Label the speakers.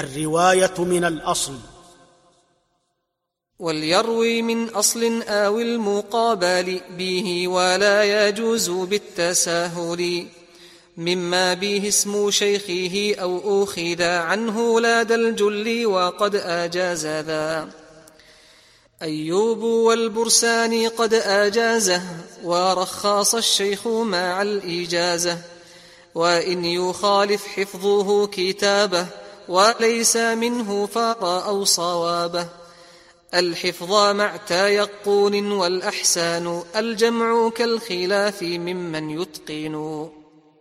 Speaker 1: الرواية من الأصل.
Speaker 2: وليروي من أصل آو المقابل به ولا يجوز بالتساهل مما به اسم شيخه أو أخذ عنه لدى الجل وقد أجاز ذا. أيوب والبرسان قد أجازه ورخص الشيخ مع الإجازة وإن يخالف حفظه كتابه وليس منه فار أو صوابه الحفظ مع تيقون والأحسان الجمع كالخلاف ممن يتقن.